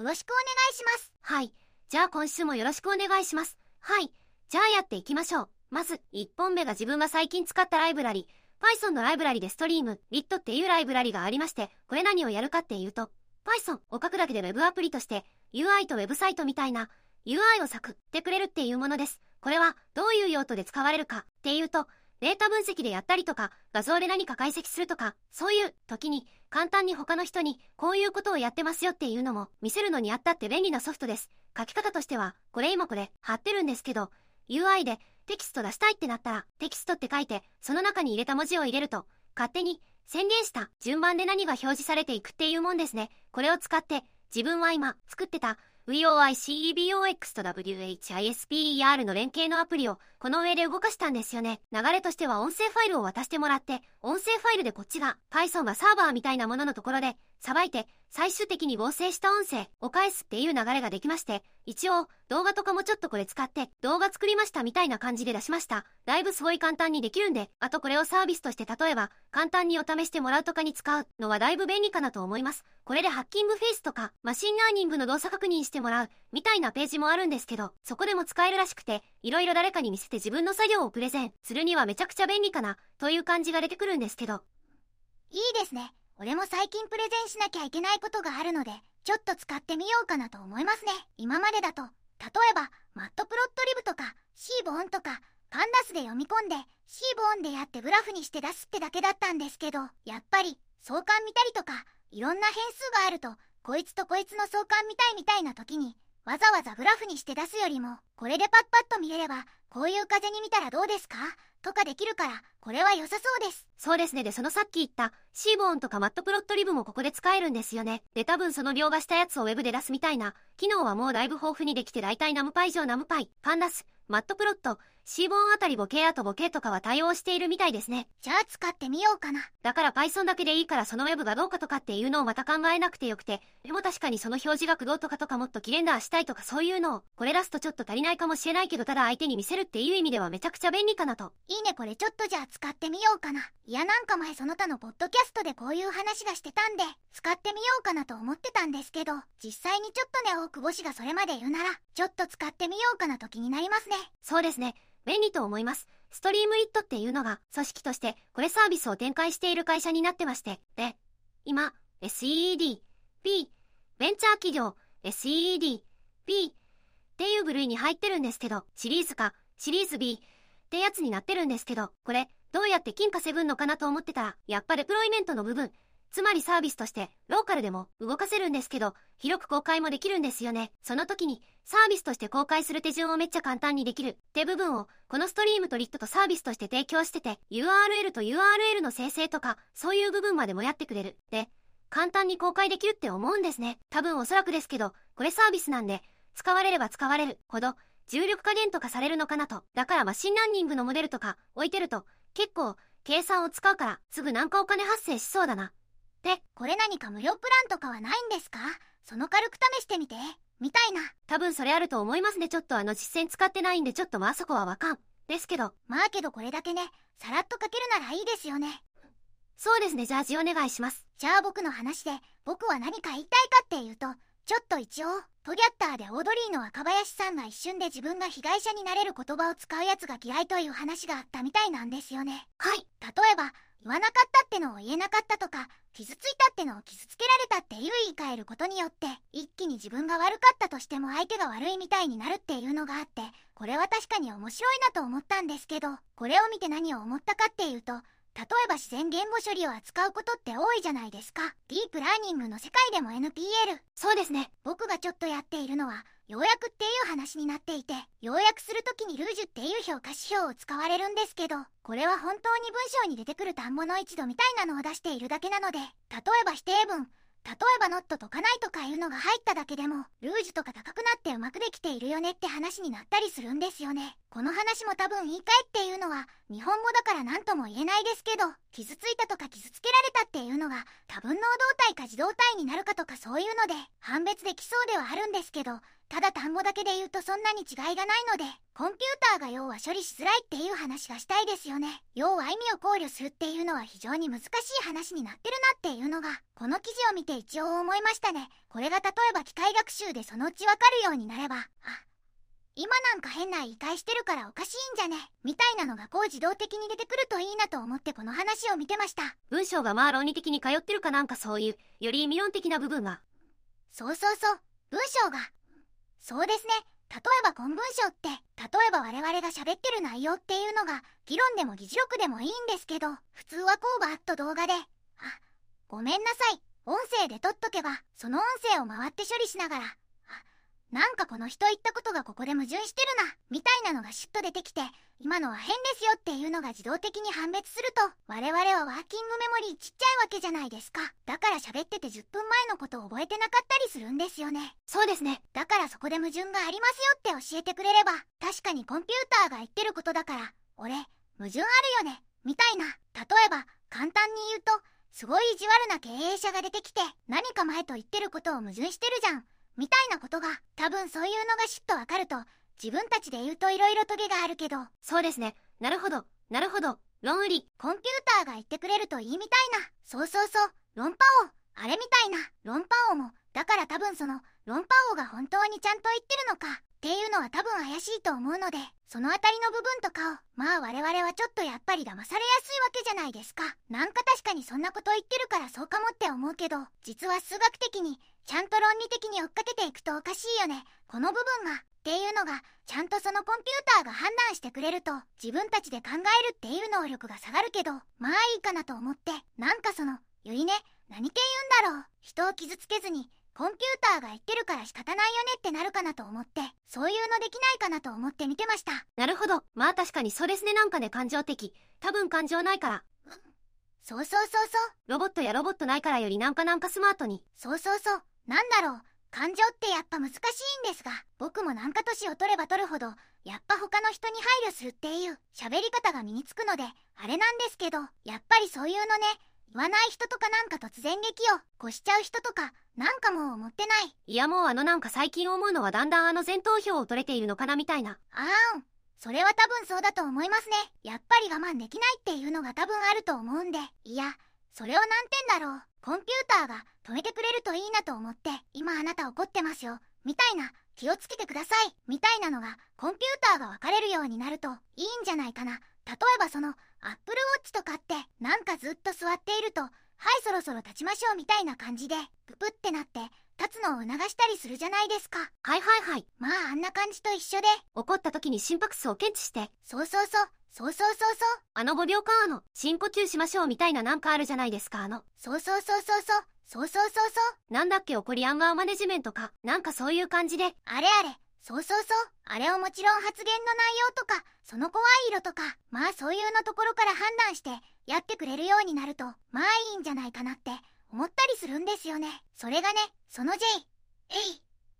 よろしくお願いします。はい。じゃあ今週もよろしくお願いします。はい。じゃあやっていきましょう。まず、1本目が自分が最近使ったライブラリ。Python のライブラリでストリーム、リットっていうライブラリがありまして、これ何をやるかっていうと、Python を書くだけで Web アプリとして、UI とウェブサイトみたいな UI を作ってくれるっていうものです。これはどういう用途で使われるかっていうと、データ分析でやったりとか、画像で何か解析するとか、そういう時に簡単に他の人にこういうことをやってますよっていうのも見せるのにあったって便利なソフトです。書き方としては、これ今これ貼ってるんですけど、UI でテキスト出したいってなったら、テキストって書いて、その中に入れた文字を入れると、勝手に宣言した順番で何が表示されていくっていうもんですね。これを使って、自分は今作ってた VOICEBOX と WHISPER の連携のアプリをこの上で動かしたんですよね。流れとしては音声ファイルを渡してもらって、音声ファイルでこっちが Python がサーバーみたいなもののところで、さばいて最終的に合成した音声を返すっていう流れができまして、一応動画とかもちょっとこれ使って動画作りましたみたいな感じで出しました。だいぶすごい簡単にできるんで、あとこれをサービスとして例えば簡単にお試してもらうとかに使うのはだいぶ便利かなと思います。これで Hugging Face とか machine learning の動作確認してもらうみたいなページもあるんですけど、そこでも使えるらしくて、いろいろ誰かに見せて自分の作業をプレゼンするにはめちゃくちゃ便利かなという感じが出てくるんですけど。いいですね。俺も最近プレゼンしなきゃいけないことがあるので、ちょっと使ってみようかなと思いますね。今までだと、例えば、 Matplotlib とか、 seaborn とか、 pandas で読み込んで、シーボーンでやってグラフにして出すってだけだったんですけど、やっぱり、相関見たりとか、いろんな変数があると、こいつとこいつの相関見たいみたいな時に、わざわざグラフにして出すよりも、これでパッパッと見れれば、こういう風に見たらどうですか？とかできるから、これは良さそうです。そうですね。で、そのさっき言った、シーボーンとかマットプロットリブもここで使えるんですよね。で、多分その描画したやつをウェブで出すみたいな、機能はもうだいぶ豊富にできて大体ナムパイ上ナムパイ、パンダス、マットプロット、シーボーンあたりボケアとボケとかは対応しているみたいですね。じゃあ使ってみようかな。だから Python だけでいいからその Web がどうかとかっていうのをまた考えなくてよくて、でも確かにその表示学どうとかとかもっとキレンダーしたいとかそういうのを、これ出すとちょっと足りないかもしれないけどただ相手に見せるっていう意味ではめちゃくちゃ便利かなと。いいねこれちょっとじゃあ使ってみようかな。いやなんか前その他のポッドキャストでこういう話がしてたんで、使ってみようかなと思ってたんですけど、実際にちょっとね大久保氏がそれまで言うなら、ちょっと使ってみようかなと気になりますね。そうですね。便利と思います。ストリームリットっていうのが組織としてこれサービスを展開している会社になってまして、で、今、sedp、ベンチャー企業、SEED、P っていう部類に入ってるんですけど、シリーズか、シリーズ B ってやつになってるんですけど、これ、どうやって金稼ぐのかなと思ってたら、やっぱデプロイメントの部分、つまりサービスとしてローカルでも動かせるんですけど、広く公開もできるんですよね。その時にサービスとして公開する手順をめっちゃ簡単にできるって部分をこのストリームとリットとサービスとして提供してて URL と URL の生成とかそういう部分までもやってくれる。で、簡単に公開できるって思うんですね。多分おそらくですけど、これサービスなんで使われれば使われるほど従量課金とかされるのかなと。だから machine learning のモデルとか置いてると結構計算を使うからすぐなんかお金発生しそうだな。で、これ何か無料プランとかはないんですか？その軽く試してみて。みたいな。多分それあると思いますね。ちょっとあの実践使ってないんでちょっとまあそこはわかん。ですけど。まあけどこれだけね、さらっと書けるならいいですよね。そうですね。じゃあ字お願いします。じゃあ僕の話で、僕は何か言いたいかっていうと、ちょっと一応、トギャッターでオードリーの若林さんが一瞬で自分が被害者になれる言葉を使うやつが嫌いという話があったみたいなんですよね。はい。例えば、言わなかったってのを言えなかったとか、傷ついたってのを傷つけられたっていう言い換えることによって、一気に自分が悪かったとしても相手が悪いみたいになるっていうのがあって、これは確かに面白いなと思ったんですけど、これを見て何を思ったかっていうと、例えば自然言語処理を扱うことって多いじゃないですか。ディープラーニングの世界でも NPL。そうですね。僕がちょっとやっているのは、要約っていう話になっていて、要約する時にルージュっていう評価指標を使われるんですけど、これは本当に文章に出てくる単語の一度みたいなのを出しているだけなので、例えば否定文、例えばノットとかないとかいうのが入っただけでも、ルージュとか高くなってうまくできているよねって話になったりするんですよね。この話も多分言い換えっていうのは、日本語だから何とも言えないですけど、傷ついたとか傷つけられたっていうのが、多分能動体か自動体になるかとかそういうので、判別できそうではあるんですけど、ただ単語だけで言うとそんなに違いがないのでコンピューターが要は処理しづらいっていう話がしたいですよね。要は意味を考慮するっていうのは非常に難しい話になってるなっていうのがこの記事を見て一応思いましたね。これが例えば機械学習でそのうちわかるようになればあ今なんか変な言い返してるからおかしいんじゃねみたいなのがこう自動的に出てくるといいなと思ってこの話を見てました。文章がまあ論理的に通ってるかなんかそういうより意味論的な部分が。そうそうそう。文章がそうですね。例えば本文書って例えば我々が喋ってる内容っていうのが議論でも議事録でもいいんですけど普通はこうばっと動画であごめんなさい。音声で撮っとけばその音声を回って処理しながらなんかこの人言ったことがここで矛盾してるな、みたいなのがシュッと出てきて、今のは変ですよっていうのが自動的に判別すると、我々はワーキングメモリーちっちゃいわけじゃないですか。だから喋ってて10分前のことを覚えてなかったりするんですよね。そうですね。だからそこで矛盾がありますよって教えてくれれば、確かにコンピューターが言ってることだから、俺、矛盾あるよね、みたいな。例えば、簡単に言うと、すごい意地悪な経営者が出てきて、何か前と言ってることを矛盾してるじゃん。みたいなことが多分そういうのがシュッとわかると自分たちで言うと色々トゲがあるけど。そうですね。なるほど。なるほど。論理。コンピューターが言ってくれるといいみたいな。そうそうそう。論破王。あれみたいな。論破王も。だから多分その論破王が本当にちゃんと言ってるのか。っていうのは多分怪しいと思うので。そのあたりの部分とかを。まあ我々はちょっとやっぱり騙されやすいわけじゃないですか。なんか確かにそんなこと言ってるからそうかもって思うけど。実は数学的にちゃんと論理的に追っかけていくとおかしいよね。この部分がっていうのがちゃんとそのコンピューターが判断してくれると自分たちで考えるっていう能力が下がるけどまあいいかなと思ってなんかそのゆいね何系言うんだろう？人を傷つけずにコンピューターが言ってるから仕方ないよねってなるかなと思ってそういうのできないかなと思って見てました。なるほど。まあ確かにそうですね。なんかね感情的。多分感情ないから。そうそうそうそう。ロボットやロボットないからよりなんかなんかスマートに。そうそうそうなんだろう感情ってやっぱ難しいんですが僕もなんか年を取れば取るほどやっぱ他の人に配慮するっていう喋り方が身につくのであれなんですけどやっぱりそういうのね言わない人とかなんか突然劇を越しちゃう人とかなんかもう思ってない。いやもうあのなんか最近思うのはだんだんあの前投票を取れているのかなみたいな。あーん。それは多分そうだと思いますね。やっぱり我慢できないっていうのが多分あると思うんで。いやそれを何点だろう。コンピューターが止めてくれるといいなと思って今あなた怒ってますよ。みたいな。気をつけてください。みたいなのがコンピューターが分かれるようになるといいんじゃないかな。例えばそのアップルウォッチとかってなんかずっと座っているとはいそろそろ立ちましょうみたいな感じでププってなって立つのを促したりするじゃないですか。はいはいはい。まああんな感じと一緒で怒った時に心拍数を検知して。そうそうそうそうそうそうそう。あの5秒間あの、深呼吸しましょうみたいななんかあるじゃないですかあの。そうそうそうそうそう。そうそうそうそう。なんだっけ怒りアンガーマネジメントか。なんかそういう感じで。あれあれ。そうそうそう。あれをもちろん発言の内容とか、その怖い色とか、まあそういうのところから判断して、やってくれるようになると、まあいいんじゃないかなって思ったりするんですよね。それがね、その J、A、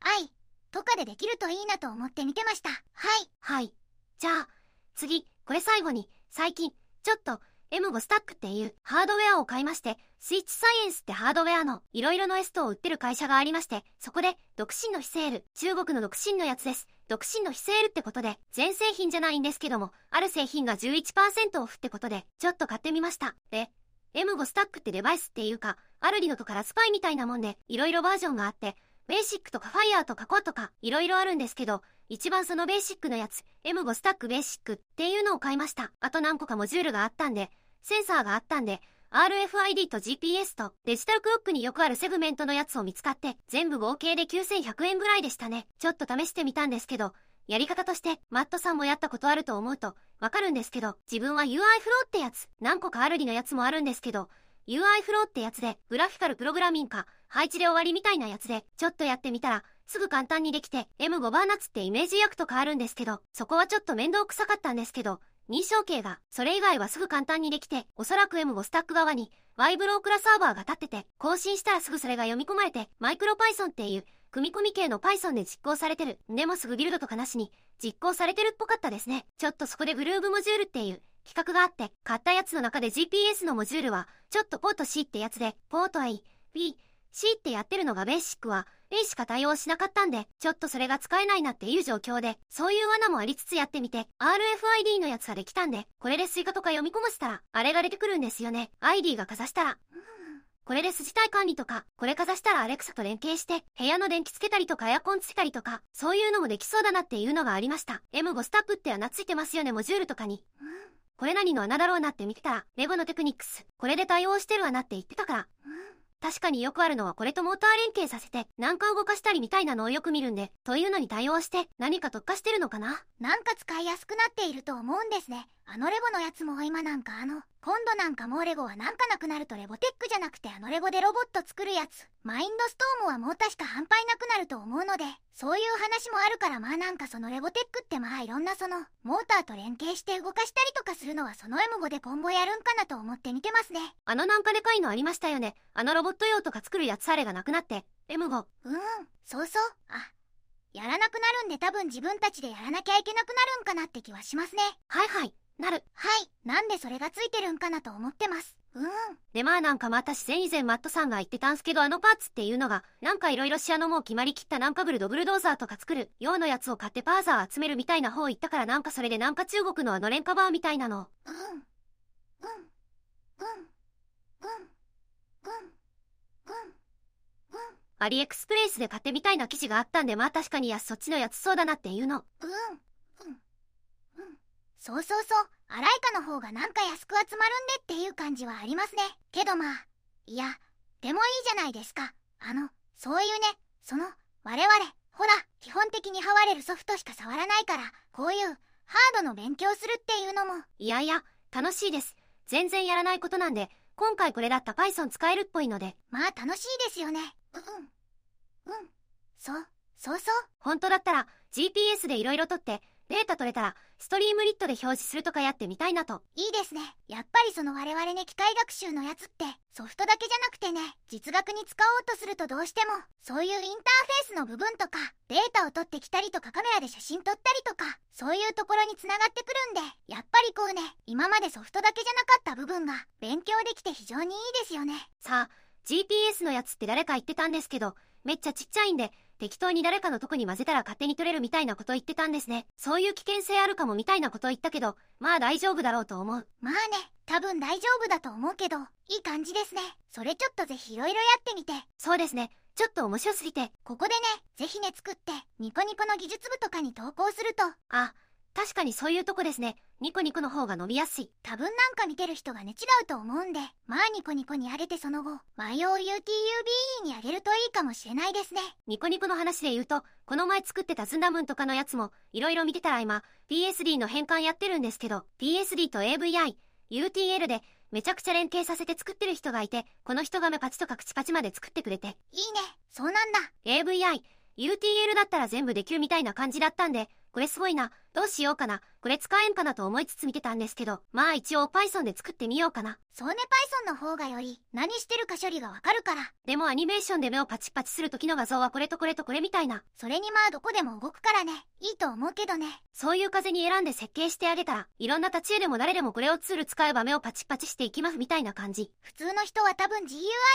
I とかでできるといいなと思って見てました。はい。はい。じゃあ、次、これ最後に最近ちょっと M5 スタックっていうハードウェアを買いまして、スイッチサイエンスってハードウェアのいろいろのエストを売ってる会社がありまして、そこで独身の非セール、中国の独身のやつです。独身の非セールってことで、全製品じゃないんですけども、ある製品が11%オフってことで、ちょっと買ってみました。で、M5 スタックってデバイスっていうか、 Arduino とかラズパイみたいなもんで、いろいろバージョンがあって、 Basic とか Fire とかコアとか、いろいろあるんですけど、一番そのベーシックのやつ、M5 スタックベーシックっていうのを買いました。あと何個かモジュールがあったんで、センサーがあったんで、RFID と GPS とデジタルクロックによくあるセグメントのやつを見つかって、全部合計で9100円ぐらいでしたね。ちょっと試してみたんですけど、やり方として、マットさんもやったことあると思うと、わかるんですけど、自分は UI フローってやつ、何個かあるりのやつもあるんですけど、UI フローってやつで、グラフィカルプログラミングか、配置で終わりみたいなやつで、ちょっとやってみたら、すぐ簡単にできて、M5 バーナツってイメージ役とかあるんですけど、そこはちょっと面倒くさかったんですけど、認証形が、それ以外はすぐ簡単にできて、おそらく M5 スタック側に、Y ブロークラサーバーが立ってて、更新したらすぐそれが読み込まれて、マイクロ Python っていう、組み込み系の Python で実行されてる。でもすぐビルドとかなしに、実行されてるっぽかったですね。ちょっとそこでグルーブモジュールっていう、企画があって、買ったやつの中で GPS のモジュールは、ちょっとポート C ってやつで、ポート A、B、C ってやってるのがベーシックは A しか対応しなかったんで、ちょっとそれが使えないなっていう状況で、そういう罠もありつつやってみて、RFID のやつができたんで、これで Suica とか読み込ませたら、あれが出てくるんですよね。ID がかざしたら。これで勤怠管理とか、これかざしたら Alexa と連携して、部屋の電気つけたりとかエアコンつけたりとか、そういうのもできそうだなっていうのがありました。M5 スタップって穴ついてますよね、モジュールとかに。これ何の穴だろうなって見てたら、 LEGO のテクニックス、これで対応してる穴って言ってたから。確かによくあるのはこれとモーター連携させて何か動かしたりみたいなのをよく見るんで、というのに対応して何か特化してるのかな？なんか使いやすくなっていると思うんですね。あのレゴのやつも今なんかあの、今度なんかもうレゴはなんかなくなるとレボテックじゃなくてあのレゴでロボット作るやつ。マインドストームはもう確か半端なくなると思うので、そういう話もあるからまあなんかそのレボテックってまあいろんなその、モーターと連携して動かしたりとかするのはその M5 で今後やるんかなと思って見てますね。あのなんかでかいのありましたよね。あのロボット用とか作るやつあれがなくなって、M5。うん、そうそう。あ、やらなくなるんで多分自分たちでやらなきゃいけなくなるんかなって気はしますね。はいはい。なる。はい。なんでそれがついてるんかなと思ってます。うん。でまあなんかまた自然以前マットさんが言ってたんすけどあのパーツっていうのが、なんか色々しあのもう決まりきったなんかブルドブルドーザーとか作る、用のやつを買ってパーザー集めるみたいな方言ったからなんかそれでなんか中国のあのレンカバーみたいなの。うん。うん。うん。うん。うん。うん。うん。アリエクスプレイスで買ってみたいな記事があったん。でまあ確かにやそっちのやつそうだなっていうの。うん。そうそうそう。アライカの方がなんか安く集まるんでっていう感じはありますね。けどまあ、いや、でもいいじゃないですか。あの、そういうね、その、我々、ほら、基本的にハワれるソフトしか触らないから、こういう、ハードの勉強するっていうのも。いやいや、楽しいです。全然やらないことなんで、今回これだった Python 使えるっぽいので。まあ楽しいですよね。うん。うん。そう、そうそう。本当だったら、GPS で色々撮って、データ取れたら、ストリームリットで表示するとかやってみたいなと。いいですね。やっぱりその我々ね、機械学習のやつって、ソフトだけじゃなくてね、実学に使おうとするとどうしても、そういうインターフェースの部分とか、データを取ってきたりとかカメラで写真撮ったりとか、そういうところに繋がってくるんで、やっぱりこうね、今までソフトだけじゃなかった部分が、勉強できて非常にいいですよね。さあ、GPS のやつって誰か言ってたんですけど、めっちゃちっちゃいんで、適当に誰かのとこに混ぜたら勝手に取れるみたいなこと言ってたんですね。そういう危険性あるかもみたいなこと言ったけど、まあ大丈夫だろうと思う。まあね、多分大丈夫だと思うけど、いい感じですね。それちょっとぜひ色々やってみて。そうですね。ちょっと面白すぎて。ここでね、ぜひね作って、ニコニコの技術部とかに投稿すると。あ、確かにそういうとこですね。ニコニコの方が伸びやすい。多分なんか見てる人がね違うと思うんで、まあニコニコに上げてその後、YOUTUBE に上げるといいかもしれないですね。ニコニコの話で言うと、この前作ってたズンダムンとかのやつも、色々見てたら今、PSD の変換やってるんですけど、PSD と AVI、UTL で、めちゃくちゃ連携させて作ってる人がいて、この人が目パチとか口パチまで作ってくれて。いいね。そうなんだ。AVI、UTL だったら全部できるみたいな感じだったんで、これすごいな。どうしようかな。これ使えんかなと思いつつ見てたんですけど、まあ一応 Python で作ってみようかな。そうね Python の方がより、何してるか処理がわかるから。でもアニメーションで目をパチパチする時の画像はこれとこれとこれみたいな。それにまあどこでも動くからね。いいと思うけどね。そういう風に選んで設計してあげたら、いろんな立ち絵でも誰でもこれをツール使えば目をパチパチしていきますみたいな感じ。普通の人は多分 GUI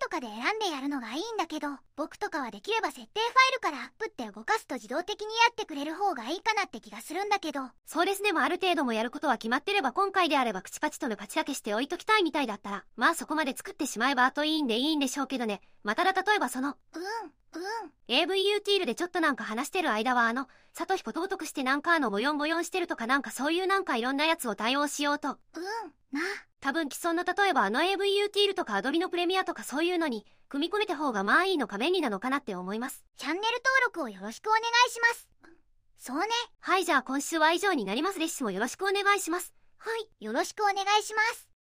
とかで選んでやるのがいいんだけど、僕とかはできれば設定ファイルからアップって動かすと自動的にやってくれる方がいいかなって気がするんだけど。そうですねもある程度もやることは決まってれば今回であれば口パチと目パチだけして置いときたいみたいだったら、まあそこまで作ってしまえばあといいんでいいんでしょうけどね。まただ例えばその、うん、うん。AVUTL でちょっとなんか話してる間はあの、サトヒコ尊くしてなんかあのボヨンボヨンしてるとかなんかそういうなんかいろんなやつを対応しようと。うん、な。多分既存の例えばあの AVUTL とか Adobe のプレミアとかそういうのに、組み込めた方がまあいいのか便利なのかなって思います。チャンネル登録をよろしくお願いします。そうね。はいじゃあ今週は以上になりますレッシュもよろしくお願いします。はい、よろしくお願いします。